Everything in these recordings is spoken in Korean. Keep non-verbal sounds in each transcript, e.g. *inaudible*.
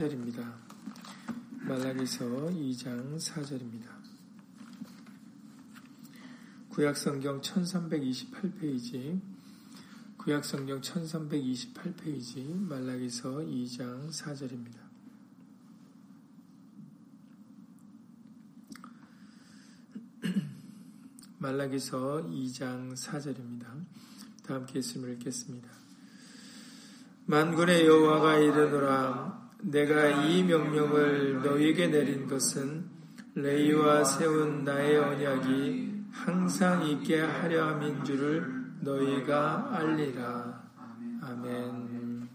4절입니다. 말라기서 2장 4절입니다. 구약성경 1328페이지 구약성경 1328페이지 말라기서 2장 4절입니다. *clears throat* 말라기서 2장 4절입니다. 다 함께 예수님을 읽겠습니다. 만군의 여호와가 이르노라 내가 이 명령을 너희에게 내린 것은 레이와 세운 나의 언약이 항상 있게 하려 함인 줄을 너희가 알리라. 아멘.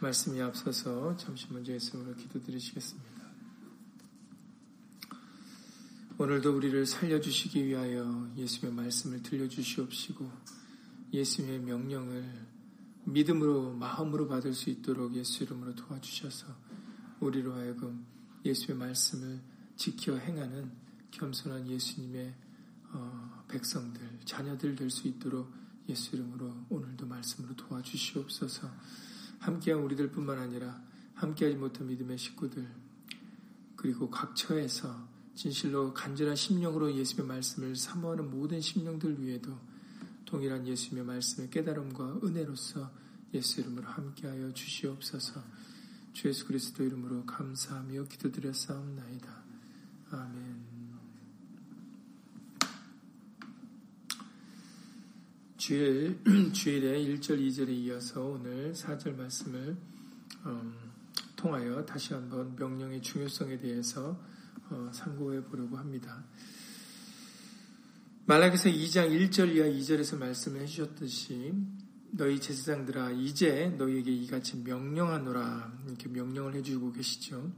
말씀이 앞서서 잠시 먼저 예수님으로 기도드리시겠습니다. 오늘도 우리를 살려주시기 위하여 예수님의 말씀을 들려주시옵시고 예수님의 명령을 믿음으로 마음으로 받을 수 있도록 예수 이름으로 도와주셔서 우리로 하여금 예수의 말씀을 지켜 행하는 겸손한 예수님의 어, 백성들, 자녀들 될 수 있도록 예수 이름으로 오늘도 말씀으로 도와주시옵소서. 함께한 우리들뿐만 아니라 함께하지 못한 믿음의 식구들 그리고 각 처에서 진실로 간절한 심령으로 예수의 말씀을 사모하는 모든 심령들 위에도 동일한 예수님의 말씀의 깨달음과 은혜로서 예수 이름으로 함께하여 주시옵소서. 주 예수 그리스도 이름으로 감사하며 기도드렸사옵나이다. 아멘. 주일, *clears throat* 주일에 1절, 2절에 이어서 오늘 4절 말씀을 음, 통하여 다시 한번 명령의 중요성에 대해서 어, 상고해 보려고 합니다. 말라기서 2장 1절 이하 2절에서 말씀을 해주셨듯이 너희 제사장들아 이제 너희에게 이같이 명령하노라 이렇게 명령을 해주고 계시죠.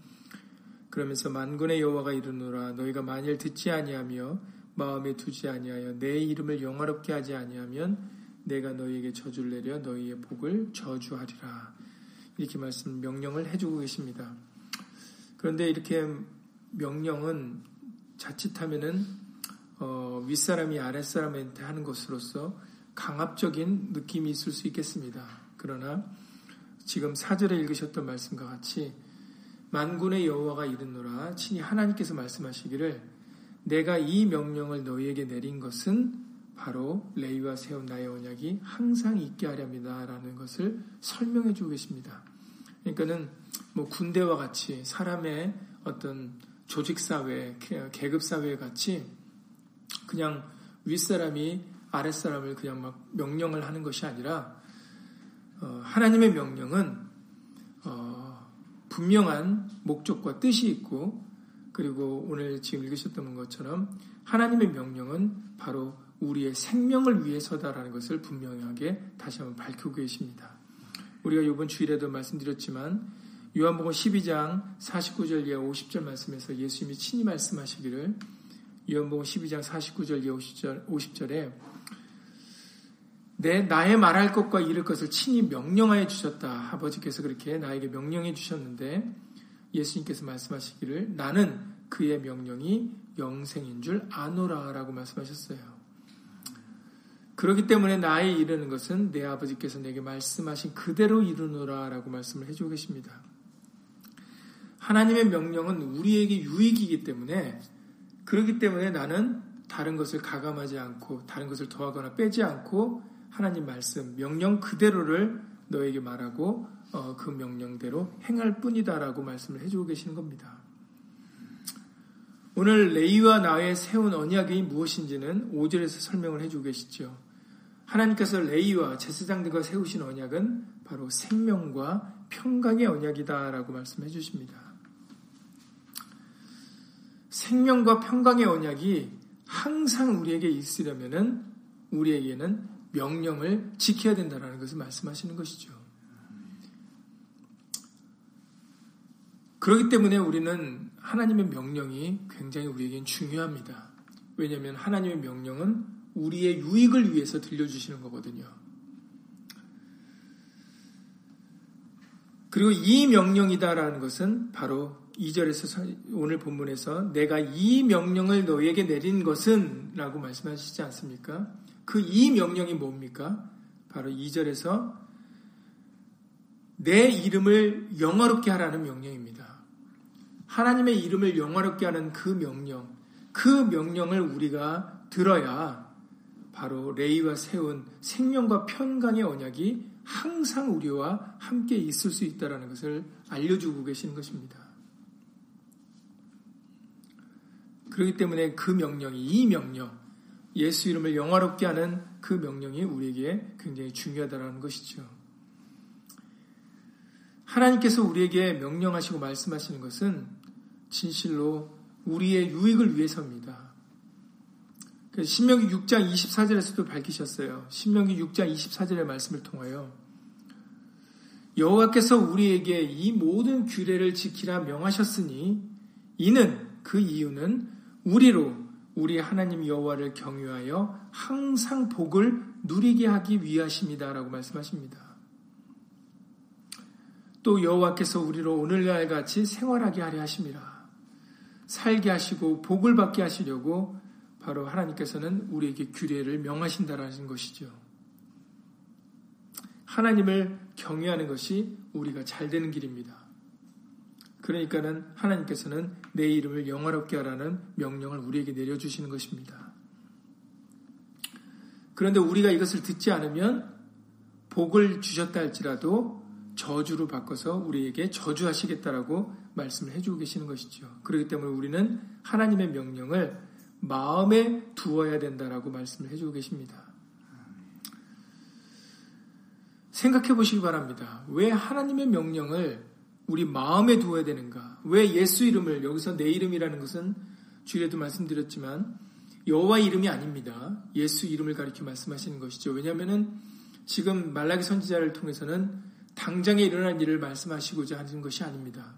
그러면서 만군의 여호와가 이르노라 너희가 만일 듣지 아니하며 마음에 두지 아니하여 내 이름을 영화롭게 하지 아니하면 내가 너희에게 저주를 내려 너희의 복을 저주하리라 이렇게 말씀 명령을 해주고 계십니다. 그런데 이렇게 명령은 자칫하면은 어, 윗사람이 아랫사람한테 하는 것으로서 강압적인 느낌이 있을 수 있겠습니다. 그러나 지금 사절에 읽으셨던 말씀과 같이 만군의 여호와가 이르노라 친히 하나님께서 말씀하시기를 내가 이 명령을 너희에게 내린 것은 바로 레이와 세운 나의 언약이 항상 있게 하렵니다라는 것을 설명해 주고 계십니다. 그러니까는 뭐 군대와 같이 사람의 어떤 조직 사회, 계급 사회 같이 그냥 윗사람이 아랫사람을 그냥 막 명령을 하는 것이 아니라 어, 하나님의 명령은 어, 분명한 목적과 뜻이 있고 그리고 오늘 지금 읽으셨던 것처럼 하나님의 명령은 바로 우리의 생명을 위해서다라는 것을 분명하게 다시 한번 밝히고 계십니다. 우리가 이번 주일에도 말씀드렸지만 요한복음 12장 49절 이하 50절 말씀에서 예수님이 친히 말씀하시기를 요한복음 12장 49절 이하 50절, 50절에 내 나의 말할 것과 이를 것을 친히 명령하여 주셨다. 아버지께서 그렇게 나에게 명령해 주셨는데 예수님께서 말씀하시기를 나는 그의 명령이 영생인 줄 아노라라고 말씀하셨어요. 그렇기 때문에 나의 이르는 것은 내 아버지께서 내게 말씀하신 그대로 이루노라라고 말씀을 해주고 계십니다. 하나님의 명령은 우리에게 유익이기 때문에 그렇기 때문에 나는 다른 것을 가감하지 않고 다른 것을 더하거나 빼지 않고 하나님 말씀 명령 그대로를 너에게 말하고 어, 그 명령대로 행할 뿐이다라고 말씀을 해주고 계시는 겁니다. 오늘 레이와 나의 세운 언약이 무엇인지는 5절에서 설명을 해주고 계시죠. 하나님께서 레이와 제사장들과 세우신 언약은 바로 생명과 평강의 언약이다라고 말씀해 주십니다. 생명과 평강의 언약이 항상 우리에게 있으려면은 우리에게는 명령을 지켜야 된다는 것을 말씀하시는 것이죠. 그렇기 때문에 우리는 하나님의 명령이 굉장히 우리에겐 중요합니다. 왜냐하면 하나님의 명령은 우리의 유익을 위해서 들려주시는 거거든요. 그리고 이 명령이다라는 것은 바로 2절에서 오늘 본문에서 내가 이 명령을 너희에게 내린 것은 라고 말씀하시지 않습니까? 그 이 명령이 뭡니까? 바로 2절에서 내 이름을 영화롭게 하라는 명령입니다. 하나님의 이름을 영화롭게 하는 그 명령, 그 명령을 우리가 들어야 바로 레이와 세운 생명과 편강의 언약이 항상 우리와 함께 있을 수 있다는 것을 알려주고 계시는 것입니다. 그렇기 때문에 그 명령이, 이 명령, 예수 이름을 영화롭게 하는 그 명령이 우리에게 굉장히 중요하다는 것이죠. 하나님께서 우리에게 명령하시고 말씀하시는 것은 진실로 우리의 유익을 위해서입니다. 그 신명기 6장 24절에서도 밝히셨어요. 신명기 6장 24절의 말씀을 통하여 여호와께서 우리에게 이 모든 규례를 지키라 명하셨으니 이는 그 이유는 우리로 우리 하나님 여호와를 경유하여 항상 복을 누리게 하기 위하십니다라고 말씀하십니다. 또 여호와께서 우리로 오늘날 같이 생활하게 하려 하십니다. 살게 하시고 복을 받게 하시려고 바로 하나님께서는 우리에게 규례를 명하신다라는 것이죠. 하나님을 경외하는 것이 우리가 잘 되는 길입니다. 그러니까는 하나님께서는 내 이름을 영화롭게 하라는 명령을 우리에게 내려주시는 것입니다. 그런데 우리가 이것을 듣지 않으면 복을 주셨다 할지라도 저주로 바꿔서 우리에게 저주하시겠다라고 말씀을 해주고 계시는 것이죠. 그렇기 때문에 우리는 하나님의 명령을 마음에 두어야 된다라고 말씀을 해주고 계십니다. 생각해 보시기 바랍니다. 왜 하나님의 명령을 우리 마음에 두어야 되는가? 왜 예수 이름을 여기서 내 이름이라는 것은 주일에도 말씀드렸지만 여호와 이름이 아닙니다. 예수 이름을 가리켜 말씀하시는 것이죠. 왜냐하면은 지금 말라기 선지자를 통해서는 당장에 일어날 일을 말씀하시고자 하는 것이 아닙니다.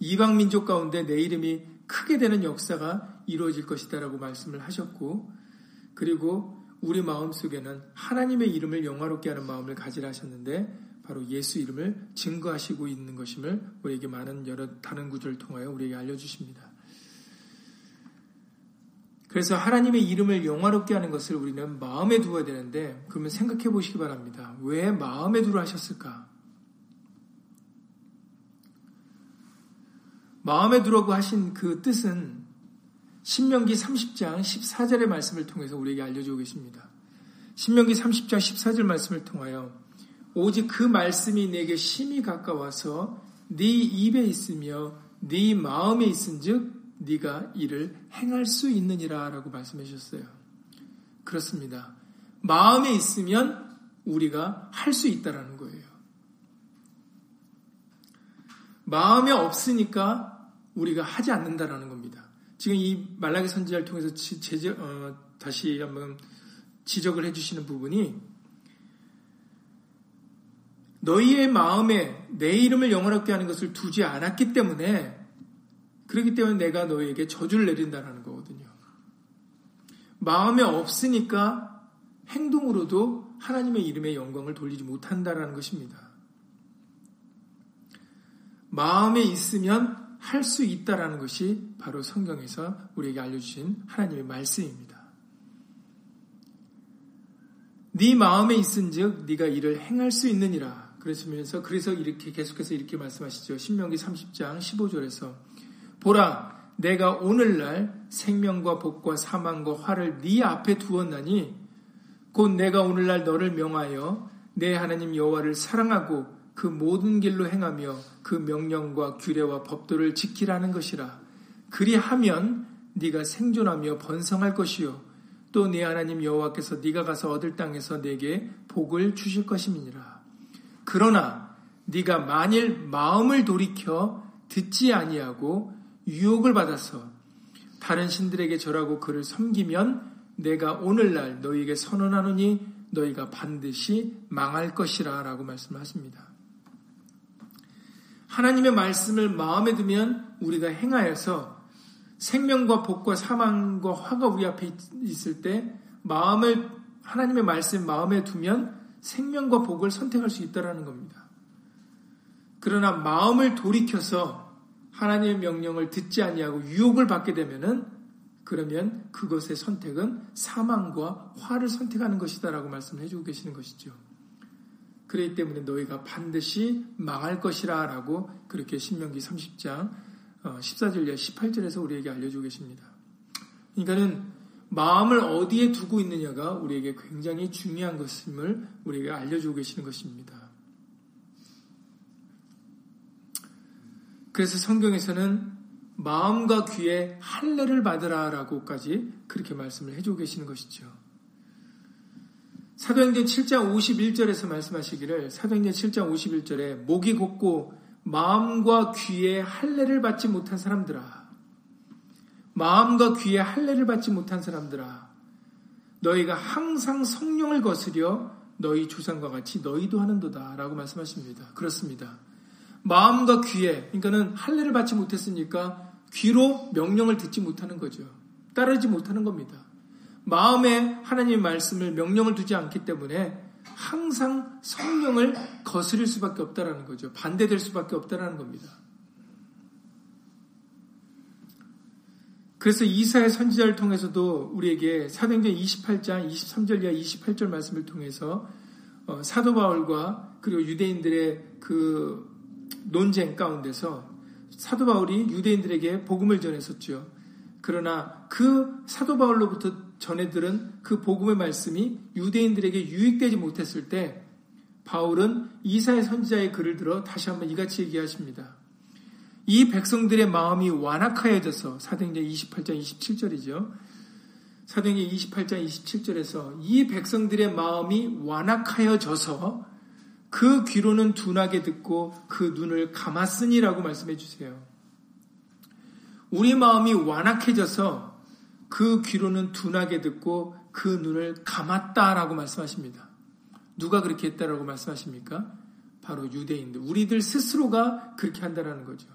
이방 민족 가운데 내 이름이 크게 되는 역사가 이루어질 것이다라고 말씀을 하셨고 그리고 우리 마음 속에는 하나님의 이름을 영화롭게 하는 마음을 가지라 하셨는데 바로 예수 이름을 증거하시고 있는 것임을 우리에게 많은 여러 다른 구절을 통하여 우리에게 알려주십니다. 그래서 하나님의 이름을 영화롭게 하는 것을 우리는 마음에 두어야 되는데 그러면 생각해 보시기 바랍니다. 왜 마음에 두라 하셨을까? 마음에 두라고 하신 그 뜻은 신명기 30장 14절의 말씀을 통해서 우리에게 알려주고 계십니다. 신명기 30장 14절 말씀을 통하여 오직 그 말씀이 내게 심히 가까워서 네 입에 있으며 네 마음에 있은즉 네가 이를 행할 수 있느니라라고 말씀해 주셨어요. 그렇습니다. 마음에 있으면 우리가 할 수 있다라는 거예요. 마음에 없으니까 우리가 하지 않는다라는 겁니다. 지금 이 말라기 선지자를 통해서 제재, 어, 다시 한번 지적을 해주시는 부분이 너희의 마음에 내 이름을 영원롭게 하는 것을 두지 않았기 때문에 그렇기 때문에 내가 너희에게 저주를 내린다는 거거든요. 마음에 없으니까 행동으로도 하나님의 이름의 영광을 돌리지 못한다라는 것입니다. 마음에 있으면 할 수 있다라는 것이 바로 성경에서 우리에게 알려주신 하나님의 말씀입니다. 네 마음에 있은즉 네가 이를 행할 수 있느니라. 그랬으면서 그래서 이렇게 계속해서 이렇게 말씀하시죠. 신명기 30장 15절에서 보라 내가 오늘날 생명과 복과 사망과 화를 네 앞에 두었나니 곧 내가 오늘날 너를 명하여 내 하나님 여호와를 사랑하고 그 모든 길로 행하며 그 명령과 규례와 법도를 지키라는 것이라 그리하면 네가 생존하며 번성할 것이요 또 네 하나님 여호와께서 네가 가서 얻을 땅에서 내게 복을 주실 것임이니라 그러나 네가 만일 마음을 돌이켜 듣지 아니하고 유혹을 받아서 다른 신들에게 절하고 그를 섬기면 내가 오늘날 너희에게 선언하노니 너희가 반드시 망할 것이라 라고 말씀하십니다. 하나님의 말씀을 마음에 두면 우리가 행하여서 생명과 복과 사망과 화가 우리 앞에 있을 때 마음을 하나님의 말씀 마음에 두면 생명과 복을 선택할 수 있다라는 겁니다. 그러나 마음을 돌이켜서 하나님의 명령을 듣지 아니하고 유혹을 받게 되면은 그러면 그것의 선택은 사망과 화를 선택하는 것이다라고 말씀해 주고 계시는 것이죠. 그렇기 때문에 너희가 반드시 망할 것이라 라고 그렇게 신명기 30장 14절 어, 18절에서 우리에게 알려주고 계십니다. 그러니까는 마음을 어디에 두고 있느냐가 우리에게 굉장히 중요한 것임을 우리에게 알려주고 계시는 것입니다. 그래서 성경에서는 마음과 귀에 할례를 받으라라고까지 그렇게 말씀을 해주고 계시는 것이죠. 사도행전 7장 51절에서 말씀하시기를 사도행전 7장 51절에 목이 곱고 마음과 귀에 할례를 받지 못한 사람들아 마음과 귀에 할례를 받지 못한 사람들아 너희가 항상 성령을 거스려 너희 조상과 같이 너희도 하는도다 라고 말씀하십니다. 그렇습니다. 마음과 귀에 그러니까는 할례를 받지 못했으니까 귀로 명령을 듣지 못하는 거죠. 따르지 못하는 겁니다. 마음에 하나님의 말씀을 명령을 두지 않기 때문에 항상 성령을 거스릴 수밖에 없다라는 거죠. 반대될 수밖에 없다라는 겁니다. 그래서 이사의 선지자를 통해서도 우리에게 사도행전 28장 23절 이하 28절 말씀을 통해서 어, 사도 바울과 그리고 유대인들의 그 논쟁 가운데서 사도 바울이 유대인들에게 복음을 전했었죠. 그러나 그 사도 바울로부터 전해 들은 그 복음의 말씀이 유대인들에게 유익되지 못했을 때 바울은 이사의 선지자의 글을 들어 다시 한번 이같이 얘기하십니다. 이 백성들의 마음이 완악하여져서 사도행전 28장 27절이죠. 사도행전 28장 27절에서 이 백성들의 마음이 완악하여져서 그 귀로는 둔하게 듣고 그 눈을 감았으니라고 말씀해 주세요. 우리 마음이 완악해져서 그 귀로는 둔하게 듣고 그 눈을 감았다라고 말씀하십니다. 누가 그렇게 했다라고 말씀하십니까? 바로 유대인들. 우리들 스스로가 그렇게 한다라는 거죠.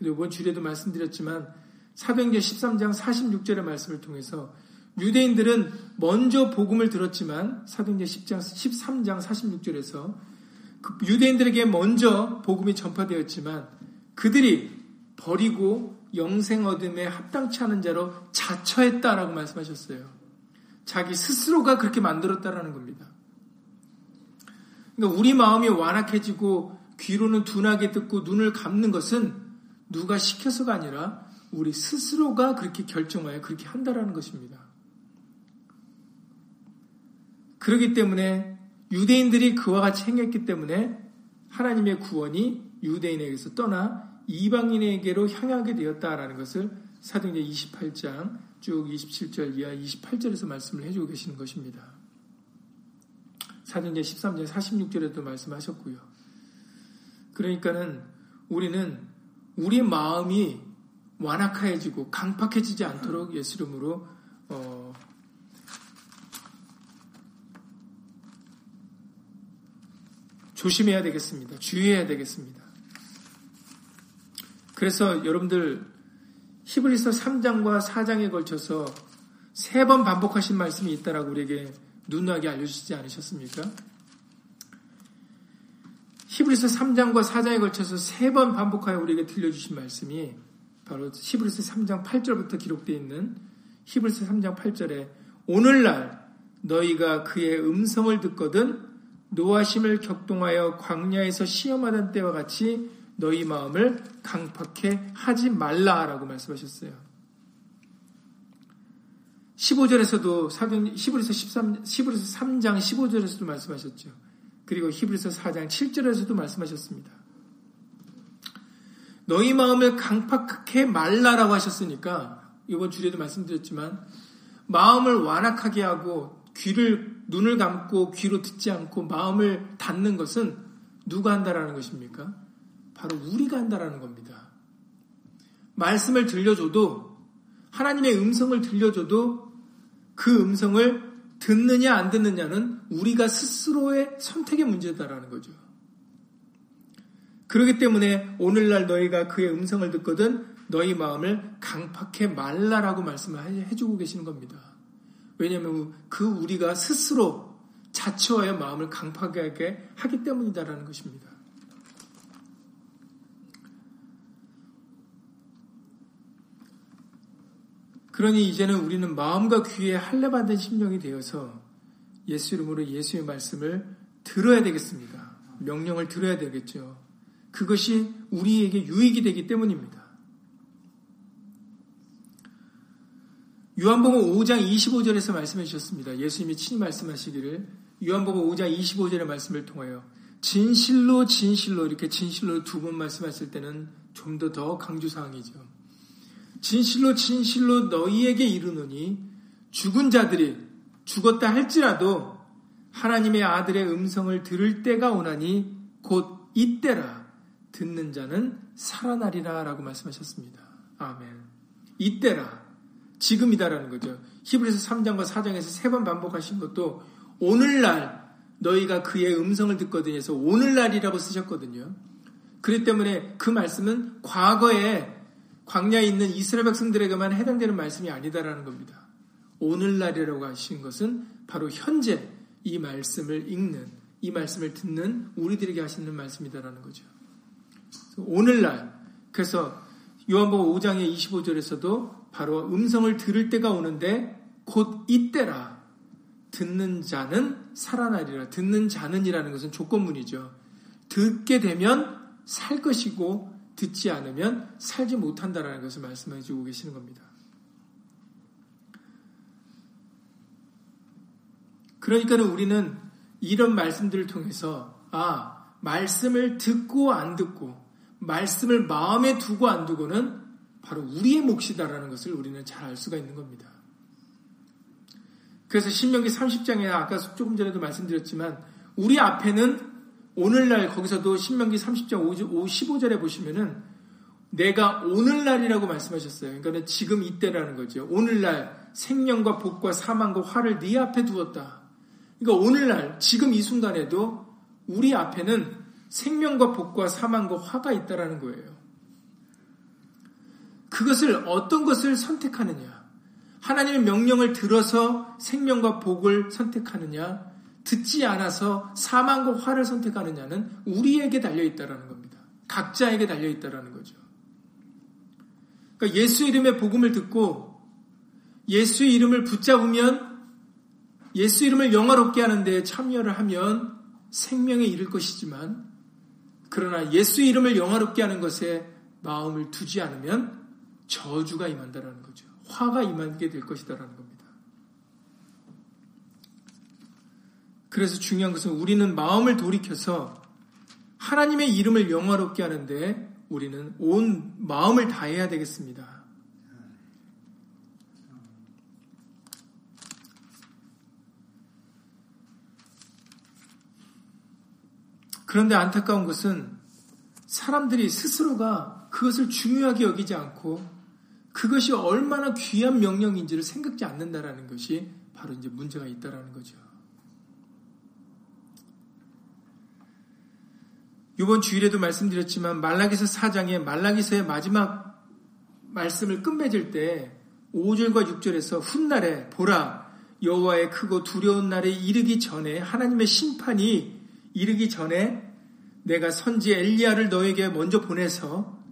이번 주례도 말씀드렸지만 사도행전 13장 46절의 말씀을 통해서 유대인들은 먼저 복음을 들었지만 사도행전 10장 13장 46절에서 그 유대인들에게 먼저 복음이 전파되었지만 그들이 버리고 영생 얻음에 합당치 않은 자로 자처했다라고 말씀하셨어요. 자기 스스로가 그렇게 만들었다라는 겁니다. 그러니까 우리 마음이 완악해지고 귀로는 둔하게 듣고 눈을 감는 것은 누가 시켜서가 아니라 우리 스스로가 그렇게 결정하여 그렇게 한다라는 것입니다. 그렇기 때문에 유대인들이 그와 같이 행했기 때문에 하나님의 구원이 유대인에게서 떠나 이방인에게로 향하게 되었다라는 것을 사도행전 28장 쭉 27절 이하 28절에서 말씀을 해주고 계시는 것입니다. 사도행전 13절 46절에도 말씀하셨고요. 그러니까는 우리는 우리 마음이 완악해지고 강팍해지지 않도록 예수 이름으로 어, 조심해야 되겠습니다. 주의해야 되겠습니다. 그래서 여러분들 히브리서 3장과 4장에 걸쳐서 세 번 반복하신 말씀이 있다라고 우리에게 누누하게 알려주시지 않으셨습니까? 히브리서 3장과 4장에 걸쳐서 세 번 반복하여 우리에게 들려주신 말씀이 바로 히브리서 3장 8절부터 기록되어 있는 히브리서 3장 8절에 오늘날 너희가 그의 음성을 듣거든 노하심을 격동하여 광야에서 시험하던 때와 같이 너희 마음을 강팍해 하지 말라라고 말씀하셨어요. 15절에서도 사도 히브리서 13 히브리서 3장 15절에서도 말씀하셨죠. 그리고 히브리서 4장 7절에서도 말씀하셨습니다. 너희 마음을 강팍해 말라라고 하셨으니까 이번 주에도 말씀드렸지만 마음을 완악하게 하고 귀를 눈을 감고 귀로 듣지 않고 마음을 닫는 것은 누가 한다라는 것입니까? 바로 우리가 한다라는 겁니다. 말씀을 들려줘도 하나님의 음성을 들려줘도 그 음성을 듣느냐 안 듣느냐는 우리가 스스로의 선택의 문제다라는 거죠. 그렇기 때문에 오늘날 너희가 그의 음성을 듣거든 너희 마음을 강팍해 말라라고 말씀을 해주고 계시는 겁니다. 왜냐하면 그 우리가 스스로 자처하여 마음을 강팍하게 하기 때문이다라는 것입니다. 그러니 이제는 우리는 마음과 귀에 할례받은 심령이 되어서 예수 이름으로 예수의 말씀을 들어야 되겠습니다. 명령을 들어야 되겠죠. 그것이 우리에게 유익이 되기 때문입니다. 요한복음 5장 25절에서 말씀해 주셨습니다. 예수님이 친히 말씀하시기를 요한복음 5장 25절의 말씀을 통하여 진실로 진실로 이렇게 진실로 두 번 말씀하실 때는 좀 더더 강조 사항이죠. 진실로 진실로 너희에게 이르노니 죽은 자들이 죽었다 할지라도 하나님의 아들의 음성을 들을 때가 오나니 곧 이때라 듣는 자는 살아나리라 라고 말씀하셨습니다. 아멘. 이때라 지금이다라는 거죠. 히브리서 3장과 4장에서 세 번 반복하신 것도 오늘날 너희가 그의 음성을 듣거든요. 해서 오늘날이라고 쓰셨거든요. 그렇기 때문에 그 말씀은 과거에 광야에 있는 이스라엘 백성들에게만 해당되는 말씀이 아니다라는 겁니다. 오늘날이라고 하신 것은 바로 현재 이 말씀을 읽는, 이 말씀을 듣는 우리들에게 하시는 말씀이다라는 거죠. 오늘날, 그래서 요한복음 5장의 25절에서도 바로 음성을 들을 때가 오는데 곧 이때라. 듣는 자는 살아나리라. 듣는 자는이라는 것은 조건문이죠. 듣게 되면 살 것이고 듣지 않으면 살지 못한다라는 것을 말씀해 주고 계시는 겁니다. 그러니까 우리는 이런 말씀들을 통해서 아 말씀을 듣고 안 듣고 말씀을 마음에 두고 안 두고는 바로 우리의 몫이다라는 것을 우리는 잘 알 수가 있는 겁니다. 그래서 신명기 30장에 아까 조금 전에도 말씀드렸지만 우리 앞에는 오늘날 거기서도 신명기 30장 15절에 보시면은 내가 오늘날이라고 말씀하셨어요. 그러니까 지금 이때라는 거죠. 오늘날 생명과 복과 사망과 화를 네 앞에 두었다. 그러니까 오늘날 지금 이 순간에도 우리 앞에는 생명과 복과 사망과 화가 있다라는 거예요. 그것을 어떤 것을 선택하느냐? 하나님의 명령을 들어서 생명과 복을 선택하느냐? 듣지 않아서 사망과 화를 선택하느냐는 우리에게 달려 있다라는 겁니다. 각자에게 달려 있다라는 거죠. 그러니까 예수 이름의 복음을 듣고 예수의 이름을 붙잡으면 예수 이름을 영화롭게 하는 데 참여를 하면 생명에 이를 것이지만 그러나 예수 이름을 영화롭게 하는 것에 마음을 두지 않으면 저주가 임한다라는 거죠. 화가 임하게 될 것이다라는 겁니다. 그래서 중요한 것은 우리는 마음을 돌이켜서 하나님의 이름을 영화롭게 하는데 우리는 온 마음을 다해야 되겠습니다. 그런데 안타까운 것은 사람들이 스스로가 그것을 중요하게 여기지 않고 그것이 얼마나 귀한 명령인지를 생각지 않는다라는 것이 바로 이제 문제가 있다라는 거죠. 이번 주일에도 말씀드렸지만 말라기서 4장에 말라기서의 마지막 말씀을 끝맺을 때 5절과 6절에서 훗날에 보라 여호와의 크고 두려운 날에 이르기 전에 하나님의 심판이 이르기 전에 내가 선지 엘리야를 너에게 먼저 보내서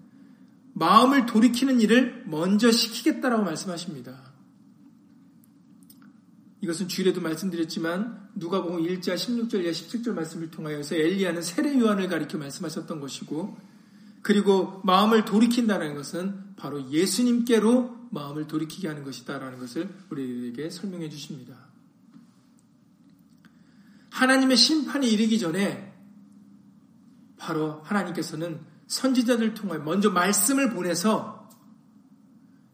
마음을 돌이키는 일을 먼저 시키겠다라고 말씀하십니다. 이것은 주일에도 말씀드렸지만 누가복음 1자 16절 이 17절 말씀을 통하여서 엘리야는 세례 요한을 가리켜 말씀하셨던 것이고 그리고 마음을 돌이킨다는 것은 바로 예수님께로 마음을 돌이키게 하는 것이다라는 것을 우리에게 설명해 주십니다. 하나님의 심판이 이르기 전에 바로 하나님께서는 선지자들 통해 먼저 말씀을 보내서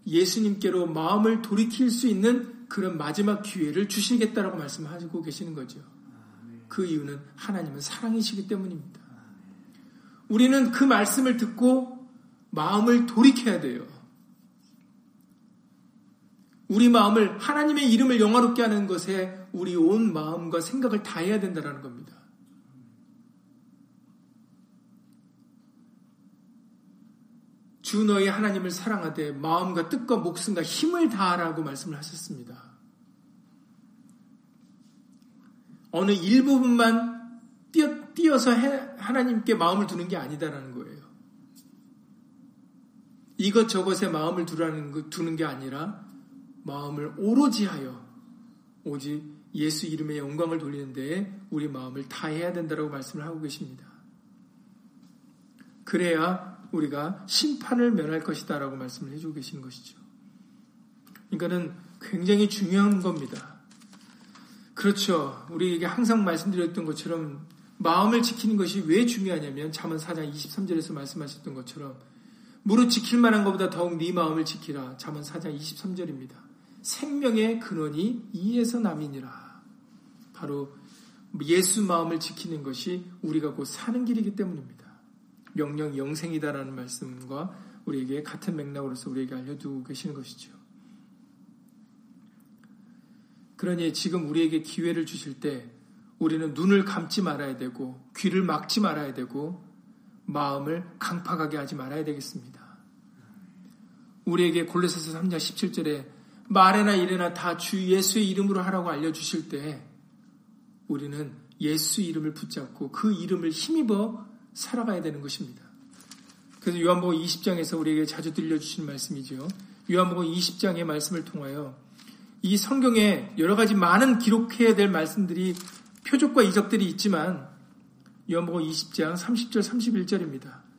예수님께로 마음을 돌이킬 수 있는 그런 마지막 기회를 주시겠다라고 말씀하고 계시는 거죠. 그 이유는 하나님은 사랑이시기 때문입니다. 우리는 그 말씀을 듣고 마음을 돌이켜야 돼요. 우리 마음을 하나님의 이름을 영화롭게 하는 것에 우리 온 마음과 생각을 다해야 된다는 겁니다. 주 너희 하나님을 사랑하되 마음과 뜻과 목숨과 힘을 다하라고 말씀을 하셨습니다. 어느 일부분만 띄어, 띄어서 하나님께 마음을 두는 게 아니다라는 거예요. 이것저것에 마음을 두라는 거, 두는 게 아니라 마음을 오로지 하여 오직 예수 이름의 영광을 돌리는데 우리 마음을 다해야 된다고 말씀을 하고 계십니다. 그래야 우리가 심판을 면할 것이다라고 말씀을 해주고 계시는 것이죠. 그러니까는 굉장히 중요한 겁니다. 그렇죠. 우리에게 항상 말씀드렸던 것처럼 마음을 지키는 것이 왜 중요하냐면 잠언 4장 23절에서 말씀하셨던 것처럼 무릇 지킬 만한 것보다 더욱 네 마음을 지키라. 잠언 4장 23절입니다. 생명의 근원이 이에서 남이니라. 바로 예수 마음을 지키는 것이 우리가 곧 사는 길이기 때문입니다. 명령 영생이다라는 말씀과 우리에게 같은 맥락으로서 우리에게 알려두고 계시는 것이죠. 그러니 지금 우리에게 기회를 주실 때 우리는 눈을 감지 말아야 되고 귀를 막지 말아야 되고 마음을 강팍하게 하지 말아야 되겠습니다. 우리에게 골로새서 3장 17절에 말에나 일에나 다 주 예수의 이름으로 하라고 알려주실 때 우리는 예수 이름을 붙잡고 그 이름을 힘입어 살아가야 되는 것입니다. 그래서 요한복음 20장에서 우리에게 자주 들려주신 말씀이죠. 요한복음 20장의 말씀을 통하여 이 성경에 여러 가지 많은 기록해야 될 말씀들이 표적과 이적들이 있지만 요한복음 20장 30절 31절입니다.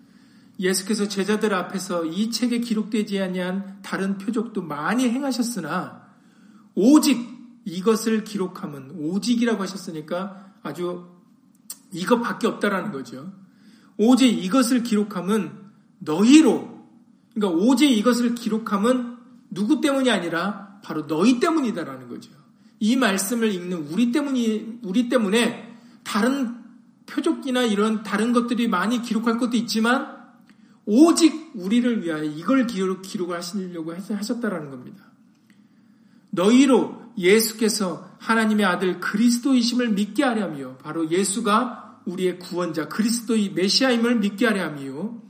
예수께서 제자들 앞에서 이 책에 기록되지 아니한 다른 표적도 많이 행하셨으나 오직 이것을 기록함은 오직이라고 하셨으니까 아주 이것밖에 없다라는 거죠. 오직 이것을 기록함은 너희로 그러니까 오직 이것을 기록함은 누구 때문이 아니라 바로 너희 때문이다라는 거죠. 이 말씀을 읽는 우리 때문이 우리 때문에 다른 표적기나 이런 다른 것들이 많이 기록할 것도 있지만 오직 우리를 위하여 이걸 기록, 하시려고 하셨다라는 겁니다. 너희로 예수께서 하나님의 아들 그리스도이심을 믿게 하려며 바로 예수가 우리의 구원자 그리스도의 메시아임을 믿게 하려며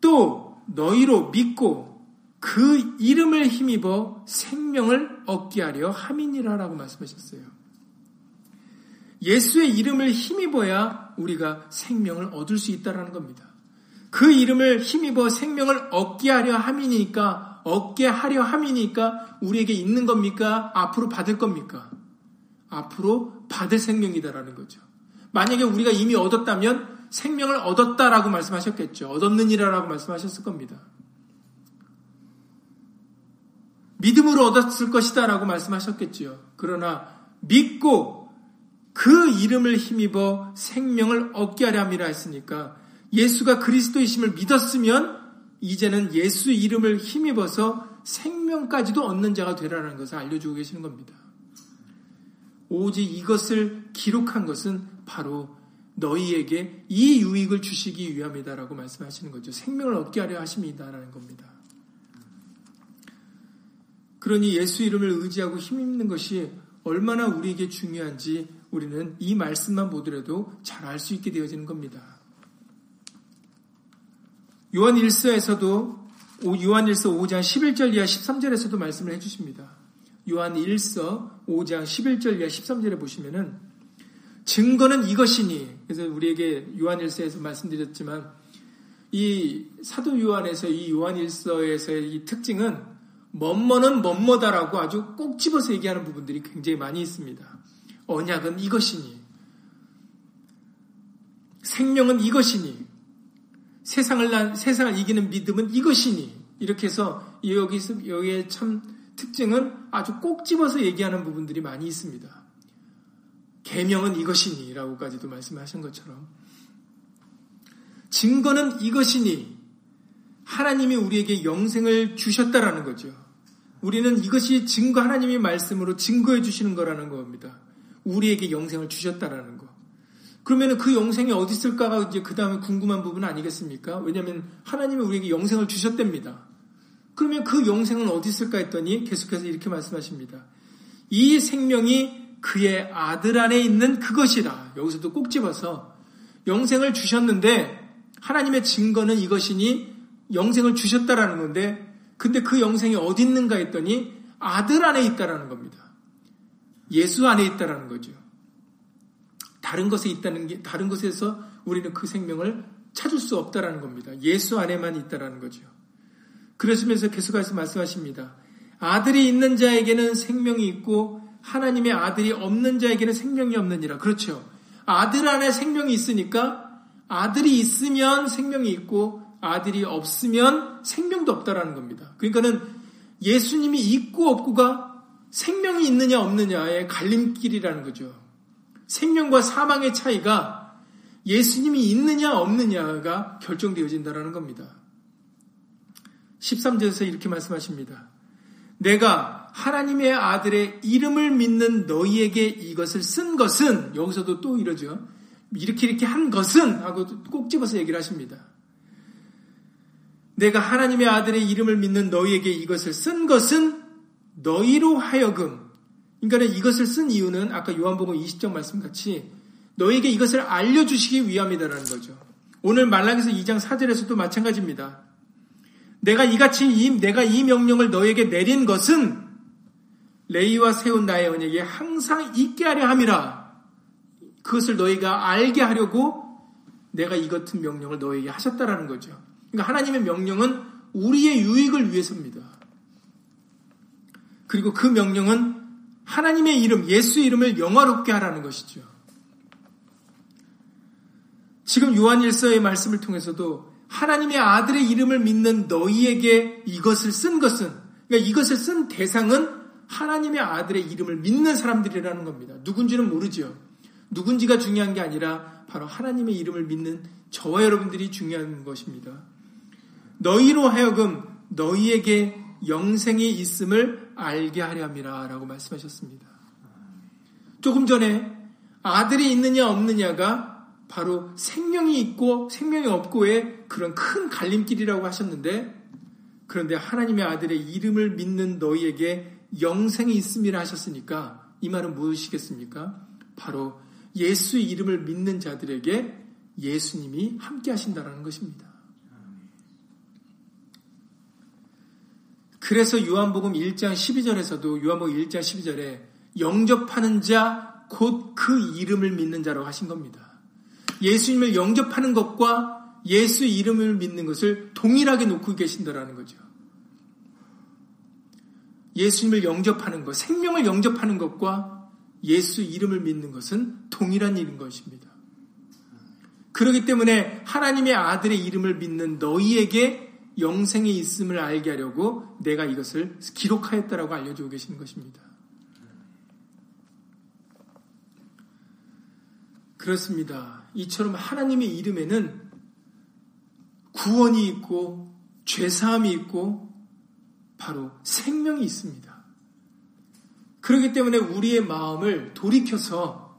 또 너희로 믿고 그 이름을 힘입어 생명을 얻게 하려 함이니라라고 말씀하셨어요. 예수의 이름을 힘입어야 우리가 생명을 얻을 수 있다라는 겁니다. 그 이름을 힘입어 생명을 얻게 하려 함이니까 얻게 하려 함이니까 우리에게 있는 겁니까? 앞으로 받을 겁니까? 앞으로 받을 생명이다라는 거죠. 만약에 우리가 이미 얻었다면 생명을 얻었다라고 말씀하셨겠죠. 얻었느니라라고 말씀하셨을 겁니다. 믿음으로 얻었을 것이다라고 말씀하셨겠지요. 그러나 믿고 그 이름을 힘입어 생명을 얻게 하려 함이라 했으니까 예수가 그리스도이심을 믿었으면 이제는 예수 이름을 힘입어서 생명까지도 얻는 자가 되라는 것을 알려주고 계시는 겁니다. 오직 이것을 기록한 것은 바로 너희에게 이 유익을 주시기 위함이다라고 말씀하시는 거죠. 생명을 얻게 하려 하심이다라는 겁니다. 그러니 예수 이름을 의지하고 힘입는 것이 얼마나 우리에게 중요한지 우리는 이 말씀만 보더라도 잘 알 수 있게 되어지는 겁니다. 요한 1서에서도 요한 1서 5장 11절 이하 13절에서도 말씀을 해주십니다. 요한 1서 5장 11절 이하 13절에 보시면은 증거는 이것이니 그래서 우리에게 요한 1서에서 말씀드렸지만 이 사도 요한에서 이 요한 1서에서의 이 특징은 뭐뭐는 뭐뭐다라고 아주 꼭 집어서 얘기하는 부분들이 굉장히 많이 있습니다. 언약은 이것이니, 생명은 이것이니, 세상을 난, 세상을 이기는 믿음은 이것이니, 이렇게 해서 여기서, 여기에 참 특징은 아주 꼭 집어서 얘기하는 부분들이 많이 있습니다. 계명은 이것이니라고까지도 말씀하신 것처럼 증거는 이것이니 하나님이 우리에게 영생을 주셨다라는 거죠. 우리는 이것이 증거 하나님의 말씀으로 증거해 주시는 거라는 겁니다. 우리에게 영생을 주셨다라는 거. 그러면 그 영생이 어디 있을까가 이제 그 다음에 궁금한 부분 아니겠습니까? 왜냐하면 하나님이 우리에게 영생을 주셨답니다. 그러면 그 영생은 어디 있을까 했더니 계속해서 이렇게 말씀하십니다. 이 생명이 그의 아들 안에 있는 그것이라. 여기서도 꼭 집어서 영생을 주셨는데 하나님의 증거는 이것이니 영생을 주셨다라는 건데 근데 그 영생이 어디 있는가 했더니 아들 안에 있다라는 겁니다. 예수 안에 있다라는 거죠. 다른 것에 있다는 게 다른 것에서 우리는 그 생명을 찾을 수 없다라는 겁니다. 예수 안에만 있다라는 거죠. 그러시면서 계속해서 말씀하십니다. 아들이 있는 자에게는 생명이 있고 하나님의 아들이 없는 자에게는 생명이 없느니라. 그렇죠. 아들 안에 생명이 있으니까 아들이 있으면 생명이 있고 아들이 없으면 생명도 없다라는 겁니다. 그러니까는 예수님이 있고 없고가 생명이 있느냐 없느냐의 갈림길이라는 거죠. 생명과 사망의 차이가 예수님이 있느냐 없느냐가 결정되어진다라는 겁니다. 13절에서 이렇게 말씀하십니다. 내가 하나님의 아들의 이름을 믿는 너희에게 이것을 쓴 것은 여기서도 또 이러죠. 이렇게 이렇게 한 것은 하고 꼭 집어서 얘기를 하십니다. 내가 하나님의 아들의 이름을 믿는 너희에게 이것을 쓴 것은 너희로 하여금 그러니까 이것을 쓴 이유는 아까 요한복음 20장 말씀 같이 너에게 이것을 알려주시기 위함이다라는 거죠. 오늘 말랑에서 2장 4절에서도 마찬가지입니다. 내가 이같이 이, 내가 이 명령을 너에게 내린 것은 레이와 세운 나의 언에게 항상 있게 하려 함이라. 그것을 너희가 알게 하려고 내가 이 같은 명령을 너에게 하셨다라는 거죠. 그러니까 하나님의 명령은 우리의 유익을 위해서입니다. 그리고 그 명령은 하나님의 이름, 예수 이름을 영화롭게 하라는 것이죠. 지금 요한일서의 말씀을 통해서도 하나님의 아들의 이름을 믿는 너희에게 이것을 쓴 것은, 그러니까 이것을 쓴 대상은 하나님의 아들의 이름을 믿는 사람들이라는 겁니다. 누군지는 모르죠. 누군지가 중요한 게 아니라 바로 하나님의 이름을 믿는 저와 여러분들이 중요한 것입니다. 너희로 하여금 너희에게 영생이 있음을 알게 하려 함이라 라고 말씀하셨습니다. 조금 전에 아들이 있느냐 없느냐가 바로 생명이 있고 생명이 없고의 그런 큰 갈림길이라고 하셨는데 그런데 하나님의 아들의 이름을 믿는 너희에게 영생이 있음이라 하셨으니까 이 말은 무엇이겠습니까? 바로 예수의 이름을 믿는 자들에게 예수님이 함께 하신다라는 것입니다. 그래서 요한복음 1장 12절에서도 요한복음 1장 12절에 영접하는 자 곧 그 이름을 믿는 자라고 하신 겁니다. 예수님을 영접하는 것과 예수 이름을 믿는 것을 동일하게 놓고 계신다라는 거죠. 예수님을 영접하는 것, 생명을 영접하는 것과 예수 이름을 믿는 것은 동일한 일인 것입니다. 그렇기 때문에 하나님의 아들의 이름을 믿는 너희에게 영생이 있음을 알게 하려고 내가 이것을 기록하였다라고 알려주고 계시는 것입니다. 그렇습니다. 이처럼 하나님의 이름에는 구원이 있고 죄사함이 있고 바로 생명이 있습니다. 그렇기 때문에 우리의 마음을 돌이켜서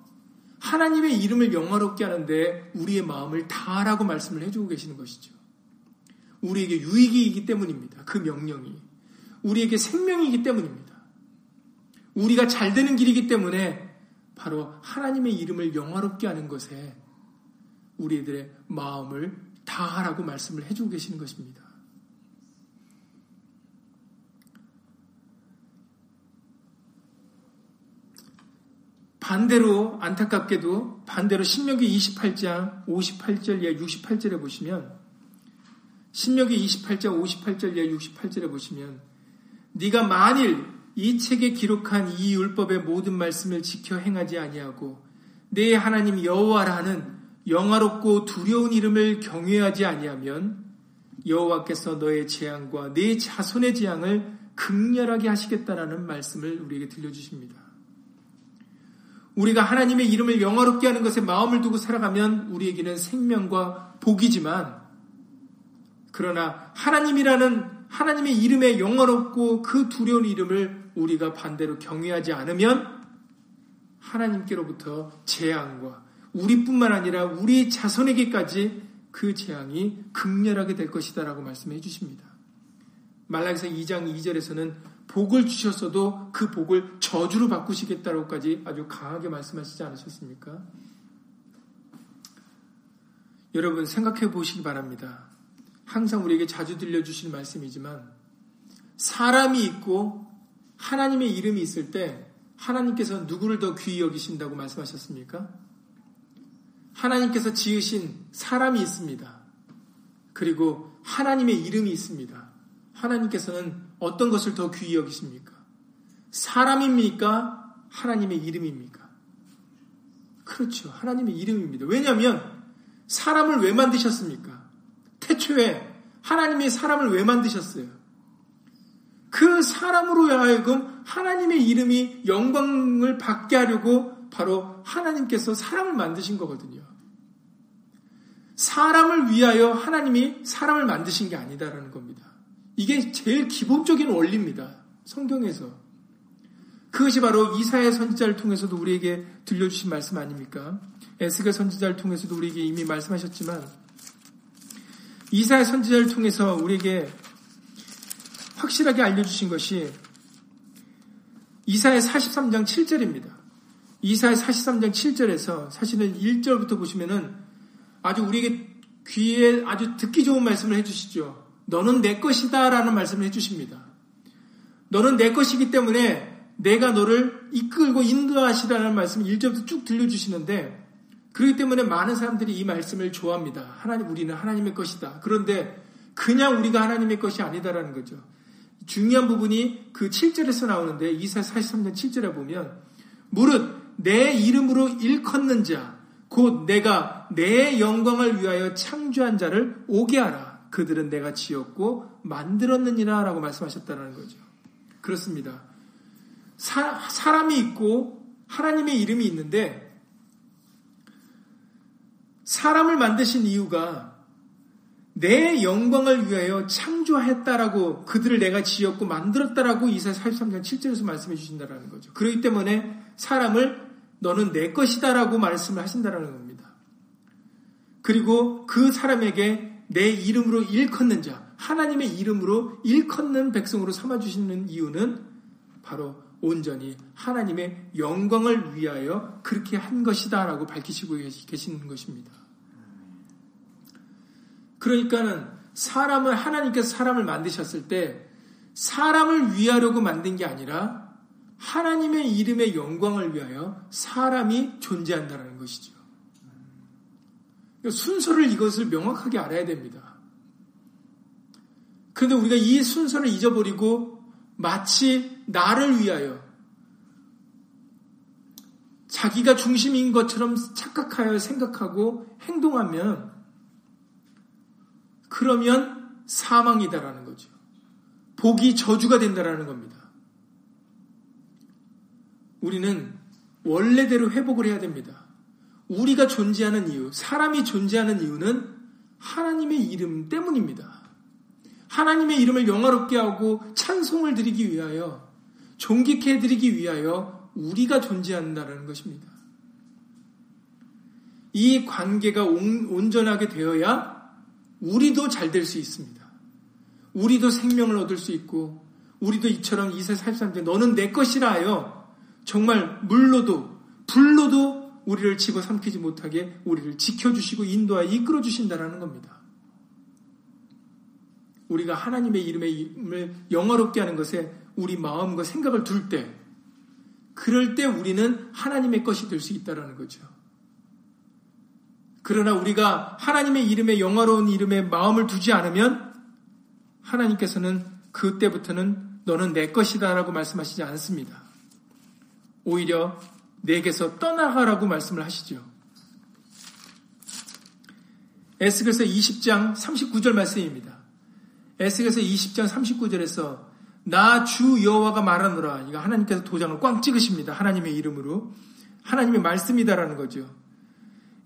하나님의 이름을 영화롭게 하는데 우리의 마음을 다하라고 말씀을 해주고 계시는 것이죠. 우리에게 유익이기 때문입니다. 그 명령이. 우리에게 생명이기 때문입니다. 우리가 잘 되는 길이기 때문에 바로 하나님의 이름을 영화롭게 하는 것에 우리들의 마음을 다하라고 말씀을 해주고 계시는 것입니다. 반대로 안타깝게도 반대로 신명기 28장 58절 이하 68절에 보시면 신명기 28장 58절 이하 68절에 보시면 네가 만일 이 책에 기록한 이 율법의 모든 말씀을 지켜 행하지 아니하고 내 하나님 여호와라는 영화롭고 두려운 이름을 경외하지 아니하면 여호와께서 너의 재앙과 네 자손의 재앙을 극렬하게 하시겠다라는 말씀을 우리에게 들려주십니다. 우리가 하나님의 이름을 영화롭게 하는 것에 마음을 두고 살아가면 우리에게는 생명과 복이지만 그러나 하나님이라는 하나님의 이름에 영화롭고 그 두려운 이름을 우리가 반대로 경외하지 않으면 하나님께로부터 재앙과 우리뿐만 아니라 우리 자손에게까지 그 재앙이 극렬하게 될 것이다라고 말씀해 주십니다. 말라기서 2장 2절에서는 복을 주셨어도 그 복을 저주로 바꾸시겠다고까지 아주 강하게 말씀하시지 않으셨습니까? 여러분 생각해 보시기 바랍니다. 항상 우리에게 자주 들려주신 말씀이지만 사람이 있고 하나님의 이름이 있을 때 하나님께서 누구를 더 귀히 여기신다고 말씀하셨습니까? 하나님께서 지으신 사람이 있습니다. 그리고 하나님의 이름이 있습니다. 하나님께서는 어떤 것을 더 귀히 여기십니까? 사람입니까? 하나님의 이름입니까? 그렇죠. 하나님의 이름입니다. 왜냐하면 사람을 왜 만드셨습니까? 태초에 하나님이 사람을 왜 만드셨어요? 그 사람으로 하여금 하나님의 이름이 영광을 받게 하려고 바로 하나님께서 사람을 만드신 거거든요. 사람을 위하여 하나님이 사람을 만드신 게 아니다라는 겁니다. 이게 제일 기본적인 원리입니다. 성경에서. 그것이 바로 이사의 선지자를 통해서도 우리에게 들려주신 말씀 아닙니까? 에스겔 선지자를 통해서도 우리에게 이미 말씀하셨지만 이사의 선지자를 통해서 우리에게 확실하게 알려주신 것이 이사의 43장 7절입니다. 이사의 43장 7절에서 사실은 1절부터 보시면은 아주 우리에게 귀에 아주 듣기 좋은 말씀을 해주시죠. 너는 내 것이다 라는 말씀을 해주십니다. 너는 내 것이기 때문에 내가 너를 이끌고 인도하시라는 말씀을 1절부터 쭉 들려주시는데 그렇기 때문에 많은 사람들이 이 말씀을 좋아합니다. 하나님, 우리는 하나님의 것이다. 그런데 그냥 우리가 하나님의 것이 아니다라는 거죠. 중요한 부분이 그 7절에서 나오는데 이사 43년 7절에 보면 무릇 내 이름으로 일컫는 자, 곧 내가 내 영광을 위하여 창조한 자를 오게 하라. 그들은 내가 지었고 만들었느니라 라고 말씀하셨다는 거죠. 그렇습니다. 사, 사람이 있고 하나님의 이름이 있는데 사람을 만드신 이유가 내 영광을 위하여 창조했다라고 그들을 내가 지었고 만들었다라고 이사 43장 7절에서 말씀해 주신다라는 거죠. 그렇기 때문에 사람을 너는 내 것이다라고 말씀을 하신다라는 겁니다. 그리고 그 사람에게 내 이름으로 일컫는 자, 하나님의 이름으로 일컫는 백성으로 삼아 주시는 이유는 바로 온전히 하나님의 영광을 위하여 그렇게 한 것이다라고 밝히시고 계시는 것입니다. 그러니까는 사람을 하나님께서 사람을 만드셨을 때 사람을 위하려고 만든 게 아니라 하나님의 이름의 영광을 위하여 사람이 존재한다는 것이죠. 순서를 이것을 명확하게 알아야 됩니다. 그런데 우리가 이 순서를 잊어버리고 마치 나를 위하여 자기가 중심인 것처럼 착각하여 생각하고 행동하면 그러면 사망이다라는 거죠. 복이 저주가 된다라는 겁니다. 우리는 원래대로 회복을 해야 됩니다. 우리가 존재하는 이유, 사람이 존재하는 이유는 하나님의 이름 때문입니다. 하나님의 이름을 영화롭게 하고 찬송을 드리기 위하여, 존귀케 해드리기 위하여 우리가 존재한다는 것입니다. 이 관계가 온, 전하게 되어야 우리도 잘 될 수 있습니다. 우리도 생명을 얻을 수 있고, 우리도 이처럼 이세 살삼때 너는 내 것이라 하여 정말 물로도 불로도 우리를 집어 삼키지 못하게 우리를 지켜주시고 인도하여 이끌어 주신다는 겁니다. 우리가 하나님의 이름을 영화롭게 하는 것에 우리 마음과 생각을 둘 때, 그럴 때 우리는 하나님의 것이 될 수 있다는 거죠. 그러나 우리가 하나님의 이름에 영화로운 이름에 마음을 두지 않으면 하나님께서는 그때부터는 너는 내 것이다라고 말씀하시지 않습니다. 오히려 내게서 떠나가라고 말씀을 하시죠. 에스겔서 20장 39절 말씀입니다. 에스겔서 20장 39절에서 나 주 여호와가 말하노라. 이거 하나님께서 도장을 꽝 찍으십니다. 하나님의 이름으로. 하나님의 말씀이다라는 거죠.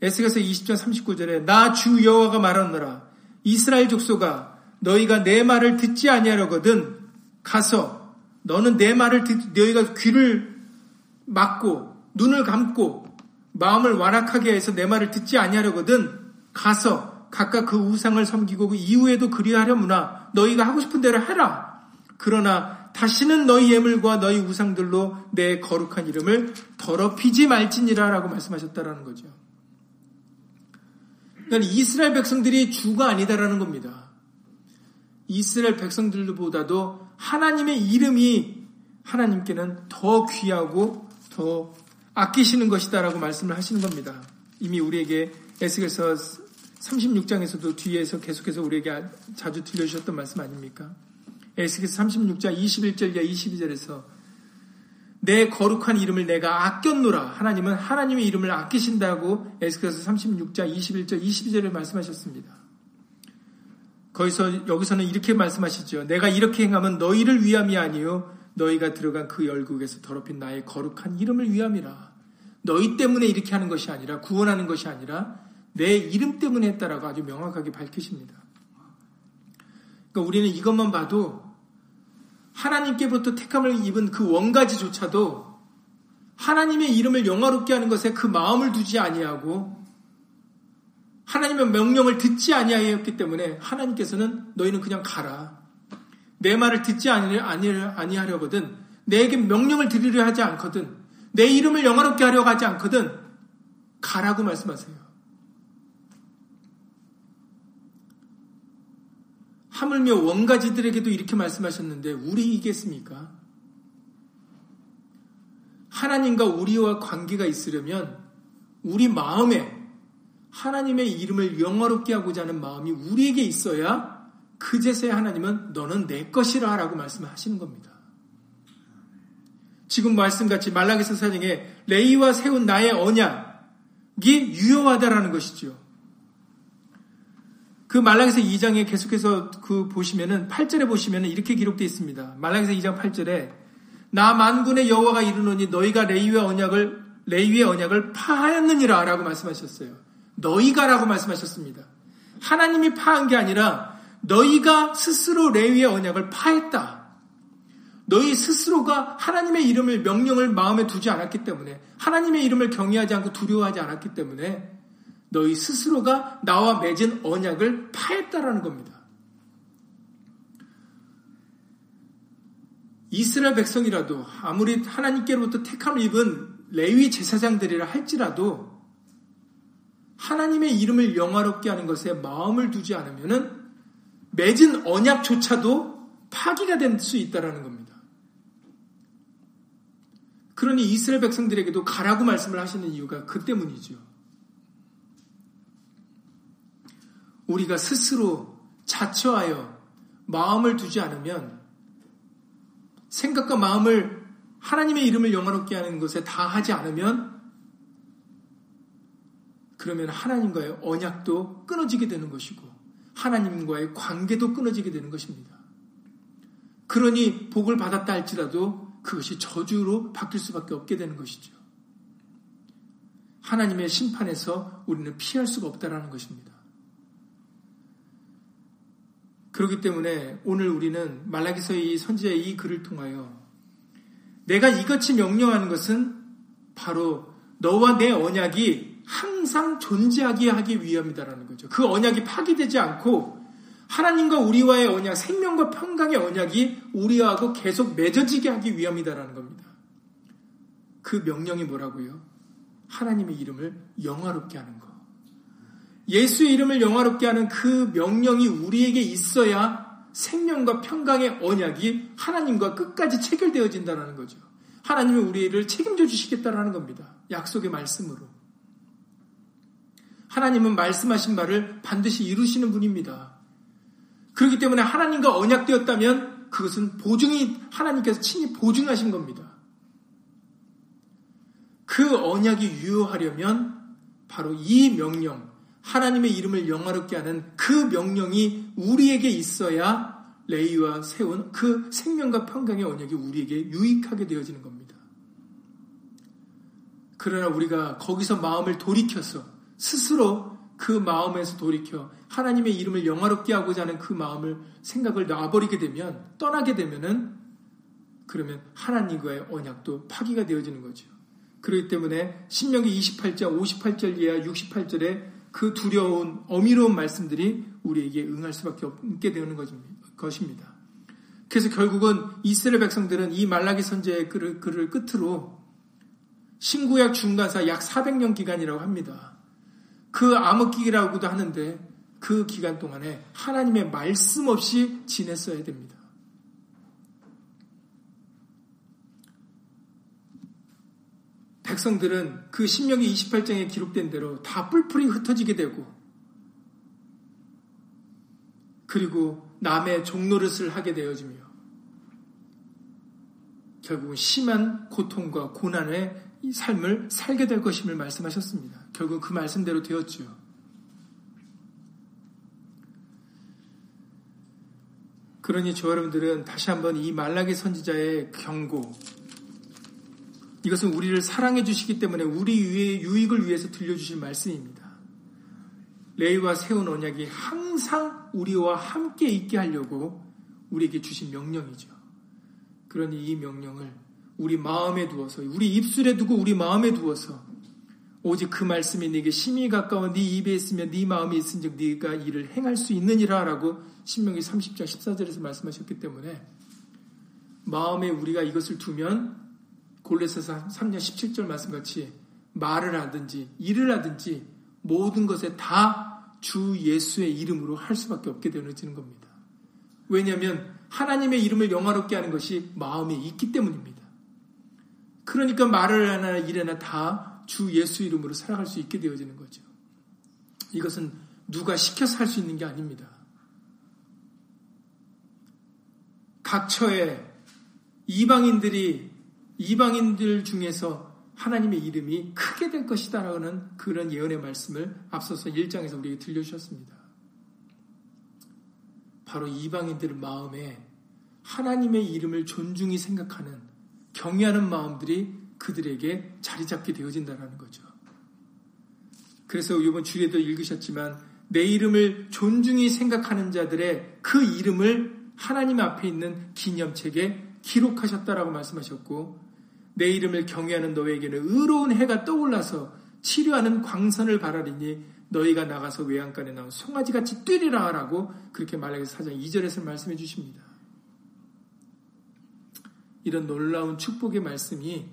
에스겔서 20장 39절에 나 주 여호와가 말하노라. 이스라엘 족속아 너희가 내 말을 듣지 아니하려거든 가서 너는 내 말을 듣 너희가 귀를 막고 눈을 감고 마음을 완악하게 해서 내 말을 듣지 아니하려거든 가서 각각 그 우상을 섬기고 그 이후에도 그리하려무나 너희가 하고 싶은 대로 해라. 그러나 다시는 너희 예물과 너희 우상들로 내 거룩한 이름을 더럽히지 말지니라라고 말씀하셨다라는 거죠. 그러니까 이스라엘 백성들이 주가 아니다라는 겁니다. 이스라엘 백성들보다도 하나님의 이름이 하나님께는 더 귀하고 더 아끼시는 것이다라고 말씀을 하시는 겁니다. 이미 우리에게 에스겔서 36장에서도 뒤에서 계속해서 우리에게 자주 들려주셨던 말씀 아닙니까? 에스겔서 36장 21절 이 22절에서 내 거룩한 이름을 내가 아꼈노라. 하나님은 하나님의 이름을 아끼신다고 에스크에서 36장 21절 22절에 말씀하셨습니다. 거기서 여기서는 이렇게 말씀하시죠. 내가 이렇게 행하면 너희를 위함이 아니요 너희가 들어간 그 열국에서 더럽힌 나의 거룩한 이름을 위함이라. 너희 때문에 이렇게 하는 것이 아니라 구원하는 것이 아니라 내 이름 때문에 했다라고 아주 명확하게 밝히십니다. 그러니까 우리는 이것만 봐도 하나님께부터 택함을 입은 그 원가지조차도 하나님의 이름을 영화롭게 하는 것에 그 마음을 두지 아니하고 하나님의 명령을 듣지 아니하였기 때문에 하나님께서는 너희는 그냥 가라. 내 말을 듣지 아니하려거든. 내게 명령을 드리려 하지 않거든. 내 이름을 영화롭게 하려고 하지 않거든. 가라고 말씀하세요. 하물며 원가지들에게도 이렇게 말씀하셨는데 우리 이겠습니까? 하나님과 우리와 관계가 있으려면 우리 마음에 하나님의 이름을 영화롭게 하고자 하는 마음이 우리에게 있어야 그제서야 하나님은 너는 내 것이라 라고 말씀하시는 겁니다. 지금 말씀같이 말라기서 사정에 레이와 세운 나의 언약이 유효하다라는 것이죠. 그 말라기서 2장에 계속해서 그 보시면은 8절에 보시면은 이렇게 기록되어 있습니다. 말라기서 2장 8절에 나 만군의 여호와가 이르노니 너희가 레이의 언약을 레이의 언약을 파하였느니라라고 말씀하셨어요. 너희가라고 말씀하셨습니다. 하나님이 파한 게 아니라 너희가 스스로 레위의 언약을 파했다. 너희 스스로가 하나님의 이름을 명령을 마음에 두지 않았기 때문에 하나님의 이름을 경외하지 않고 두려워하지 않았기 때문에 너희 스스로가 나와 맺은 언약을 파했다라는 겁니다. 이스라엘 백성이라도 아무리 하나님께로부터 택함을 입은 레위 제사장들이라 할지라도 하나님의 이름을 영화롭게 하는 것에 마음을 두지 않으면은 맺은 언약조차도 파기가 될 수 있다라는 겁니다. 그러니 이스라엘 백성들에게도 가라고 말씀을 하시는 이유가 그 때문이죠. 우리가 스스로 자처하여 마음을 두지 않으면 생각과 마음을 하나님의 이름을 영화롭게 하는 것에 다 하지 않으면 그러면 하나님과의 언약도 끊어지게 되는 것이고 하나님과의 관계도 끊어지게 되는 것입니다. 그러니 복을 받았다 할지라도 그것이 저주로 바뀔 수밖에 없게 되는 것이죠. 하나님의 심판에서 우리는 피할 수가 없다라는 것입니다. 그렇기 때문에 오늘 우리는 말라기서의 선지자의 이 글을 통하여 내가 이같이 명령하는 것은 바로 너와 내 언약이 항상 존재하게 하기 위함이다라는 거죠. 그 언약이 파기되지 않고 하나님과 우리와의 언약, 생명과 평강의 언약이 우리하고 계속 맺어지게 하기 위함이다라는 겁니다. 그 명령이 뭐라고요? 하나님의 이름을 영화롭게 하는 거. 예수의 이름을 영화롭게 하는 그 명령이 우리에게 있어야 생명과 평강의 언약이 하나님과 끝까지 체결되어진다는 거죠. 하나님이 우리를 책임져 주시겠다라는 겁니다. 약속의 말씀으로. 하나님은 말씀하신 말을 반드시 이루시는 분입니다. 그렇기 때문에 하나님과 언약되었다면 그것은 보증이 하나님께서 친히 보증하신 겁니다. 그 언약이 유효하려면 바로 이 명령, 하나님의 이름을 영화롭게 하는 그 명령이 우리에게 있어야 레이와 세운 그 생명과 평강의 언약이 우리에게 유익하게 되어지는 겁니다. 그러나 우리가 거기서 마음을 돌이켜서 스스로 그 마음에서 돌이켜 하나님의 이름을 영화롭게 하고자 하는 그 마음을 생각을 놔버리게 되면 떠나게 되면은 그러면 하나님과의 언약도 파기가 되어지는 거죠. 그렇기 때문에 신명기 28장 58절 이하 68절에 그 두려운 어미로운 말씀들이 우리에게 응할 수밖에 없게 되는 것입니다. 그래서 결국은 이스라엘 백성들은 이 말라기 선제의 글을, 글을 끝으로 신구약 중간사 약 400년 기간이라고 합니다. 그 암흑기라고도 하는데 그 기간 동안에 하나님의 말씀 없이 지냈어야 됩니다. 백성들은 그 신명기 28장에 기록된 대로 다 뿔뿔이 흩어지게 되고 그리고 남의 종노릇을 하게 되어지며 결국은 심한 고통과 고난의 삶을 살게 될 것임을 말씀하셨습니다. 결국 그 말씀대로 되었죠. 그러니 저 여러분들은 다시 한번 이 말라기 선지자의 경고, 이것은 우리를 사랑해 주시기 때문에 우리 유익을 위해서 들려주신 말씀입니다. 레이와 세운 언약이 항상 우리와 함께 있게 하려고 우리에게 주신 명령이죠. 그러니 이 명령을 우리 마음에 두어서 우리 입술에 두고 우리 마음에 두어서 오직 그 말씀이 네게 심히 가까워 네 입에 있으면 네 마음에 있은즉 네가 이를 행할 수 있느니라라고 신명기 30장 14절에서 말씀하셨기 때문에 마음에 우리가 이것을 두면 골레서서 3장 17절 말씀같이 말을 하든지 일을 하든지 모든 것에 다 주 예수의 이름으로 할 수밖에 없게 되는 겁니다. 왜냐하면 하나님의 이름을 영화롭게 하는 것이 마음에 있기 때문입니다. 그러니까 말을 하나 일하나 다 주 예수 이름으로 살아갈 수 있게 되어지는 거죠. 이것은 누가 시켜서 할 수 있는 게 아닙니다. 각처에 이방인들이 이방인들 중에서 하나님의 이름이 크게 될 것이다라는 그런 예언의 말씀을 앞서서 1장에서 우리에게 들려주셨습니다. 바로 이방인들 마음에 하나님의 이름을 존중히 생각하는 경외하는 마음들이 그들에게 자리 잡게 되어진다는 거죠. 그래서 이번 주에도 읽으셨지만 내 이름을 존중히 생각하는 자들의 그 이름을 하나님 앞에 있는 기념책에 기록하셨다라고 말씀하셨고 내 이름을 경외하는 너에게는 의로운 해가 떠올라서 치료하는 광선을 바라리니 너희가 나가서 외양간에 나온 송아지같이 뛰리라 라고 그렇게 말하기 사장 2절에서 말씀해 주십니다. 이런 놀라운 축복의 말씀이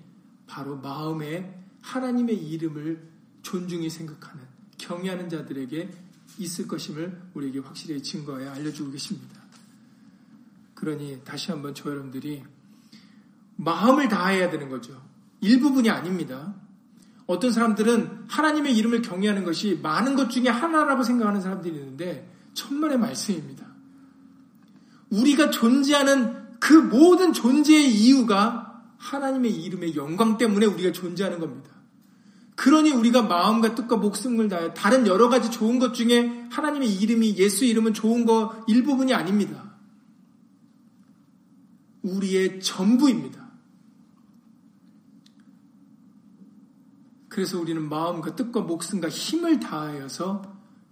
바로 마음에 하나님의 이름을 존중히 생각하는 경외하는 자들에게 있을 것임을 우리에게 확실히 증거하여 알려주고 계십니다. 그러니 다시 한번 저 여러분들이 마음을 다해야 되는 거죠. 일부분이 아닙니다. 어떤 사람들은 하나님의 이름을 경외하는 것이 많은 것 중에 하나라고 생각하는 사람들이 있는데 천만의 말씀입니다. 우리가 존재하는 그 모든 존재의 이유가 하나님의 이름의 영광 때문에 우리가 존재하는 겁니다. 그러니 우리가 마음과 뜻과 목숨을 다해 다른 여러 가지 좋은 것 중에 하나님의 이름이 예수 이름은 좋은 거 일부분이 아닙니다. 우리의 전부입니다. 그래서 우리는 마음과 뜻과 목숨과 힘을 다하여서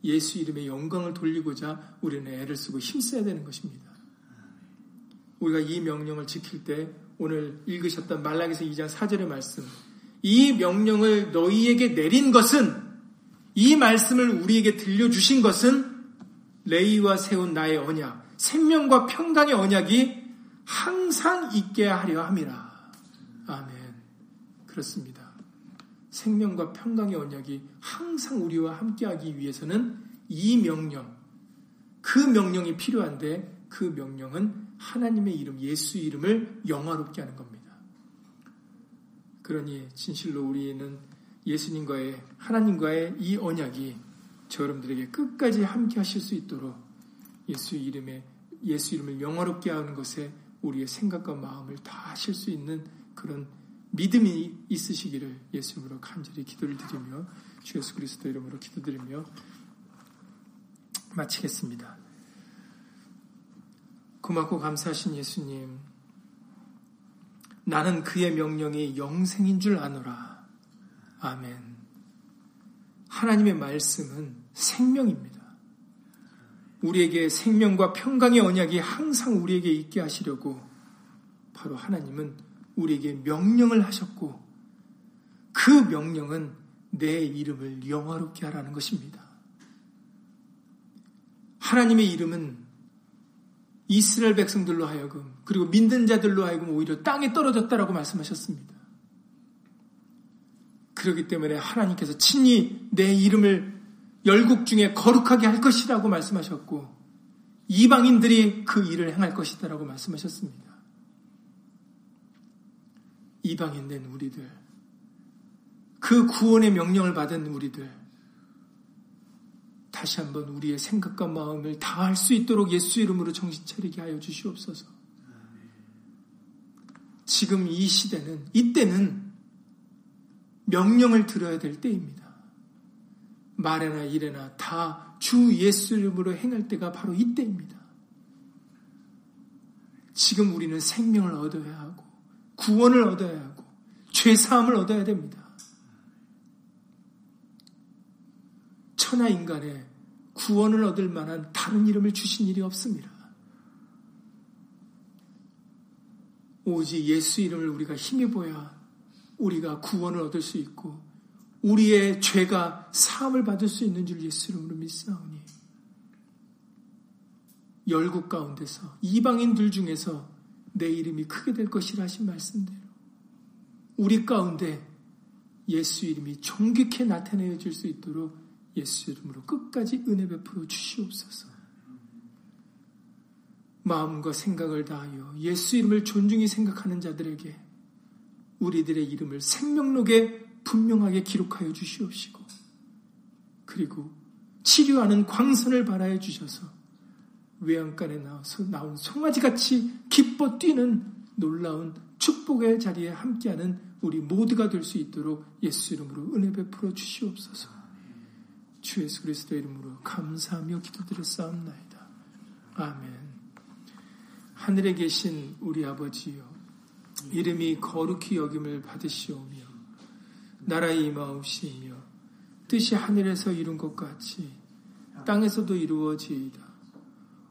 예수 이름의 영광을 돌리고자 우리는 애를 쓰고 힘써야 되는 것입니다. 우리가 이 명령을 지킬 때 오늘 읽으셨던 말라기서 2장 4절의 말씀 이 명령을 너희에게 내린 것은 이 말씀을 우리에게 들려주신 것은 레이와 세운 나의 언약 생명과 평강의 언약이 항상 있게 하려 함이라. 아멘. 그렇습니다. 생명과 평강의 언약이 항상 우리와 함께하기 위해서는 이 명령, 그 명령이 필요한데 그 명령은 하나님의 이름, 예수 이름을 영화롭게 하는 겁니다. 그러니 진실로 우리는 예수님과의 하나님과의 이 언약이 저 여러분들에게 끝까지 함께 하실 수 있도록 예수 이름에 예수 이름을 영화롭게 하는 것에 우리의 생각과 마음을 다 하실 수 있는 그런 믿음이 있으시기를 예수님으로 간절히 기도를 드리며 주 예수 그리스도 이름으로 기도드리며 마치겠습니다. 고맙고 감사하신 예수님, 나는 그의 명령이 영생인 줄 아노라. 아멘. 하나님의 말씀은 생명입니다. 우리에게 생명과 평강의 언약이 항상 우리에게 있게 하시려고 바로 하나님은 우리에게 명령을 하셨고 그 명령은 내 이름을 영화롭게 하라는 것입니다. 하나님의 이름은 이스라엘 백성들로 하여금 그리고 믿는 자들로 하여금 오히려 땅에 떨어졌다라고 말씀하셨습니다. 그렇기 때문에 하나님께서 친히 내 이름을 열국 중에 거룩하게 할 것이라고 말씀하셨고 이방인들이 그 일을 행할 것이다라고 말씀하셨습니다. 이방인 된 우리들, 그 구원의 명령을 받은 우리들, 다시 한번 우리의 생각과 마음을 다 할 수 있도록 예수 이름으로 정신 차리게 하여 주시옵소서. 지금 이 시대는, 이때는 명령을 들어야 될 때입니다. 말이나 일이나 다 주 예수 이름으로 행할 때가 바로 이때입니다. 지금 우리는 생명을 얻어야 하고, 구원을 얻어야 하고, 죄사함을 얻어야 됩니다. 천하 인간의 구원을 얻을 만한 다른 이름을 주신 일이 없습니다. 오직 예수 이름을 우리가 힘입어야 우리가 구원을 얻을 수 있고 우리의 죄가 사함을 받을 수 있는 줄 예수 이름으로 믿사오니 열국 가운데서 이방인들 중에서 내 이름이 크게 될 것이라 하신 말씀대로 우리 가운데 예수 이름이 존귀케 나타내어 줄수 있도록 예수 이름으로 끝까지 은혜 베풀어 주시옵소서. 마음과 생각을 다하여 예수 이름을 존중히 생각하는 자들에게 우리들의 이름을 생명록에 분명하게 기록하여 주시옵시고 그리고 치료하는 광선을 발하여 주셔서 외양간에 나와서 나온 송아지같이 기뻐 뛰는 놀라운 축복의 자리에 함께하는 우리 모두가 될 수 있도록 예수 이름으로 은혜 베풀어 주시옵소서. 주 예수 그리스도 이름으로 감사하며 기도드렸사옵나이다. 아멘. 하늘에 계신 우리 아버지여 이름이 거룩히 여김을 받으시오며 나라의 임하옵시며 뜻이 하늘에서 이룬 것 같이 땅에서도 이루어지이다.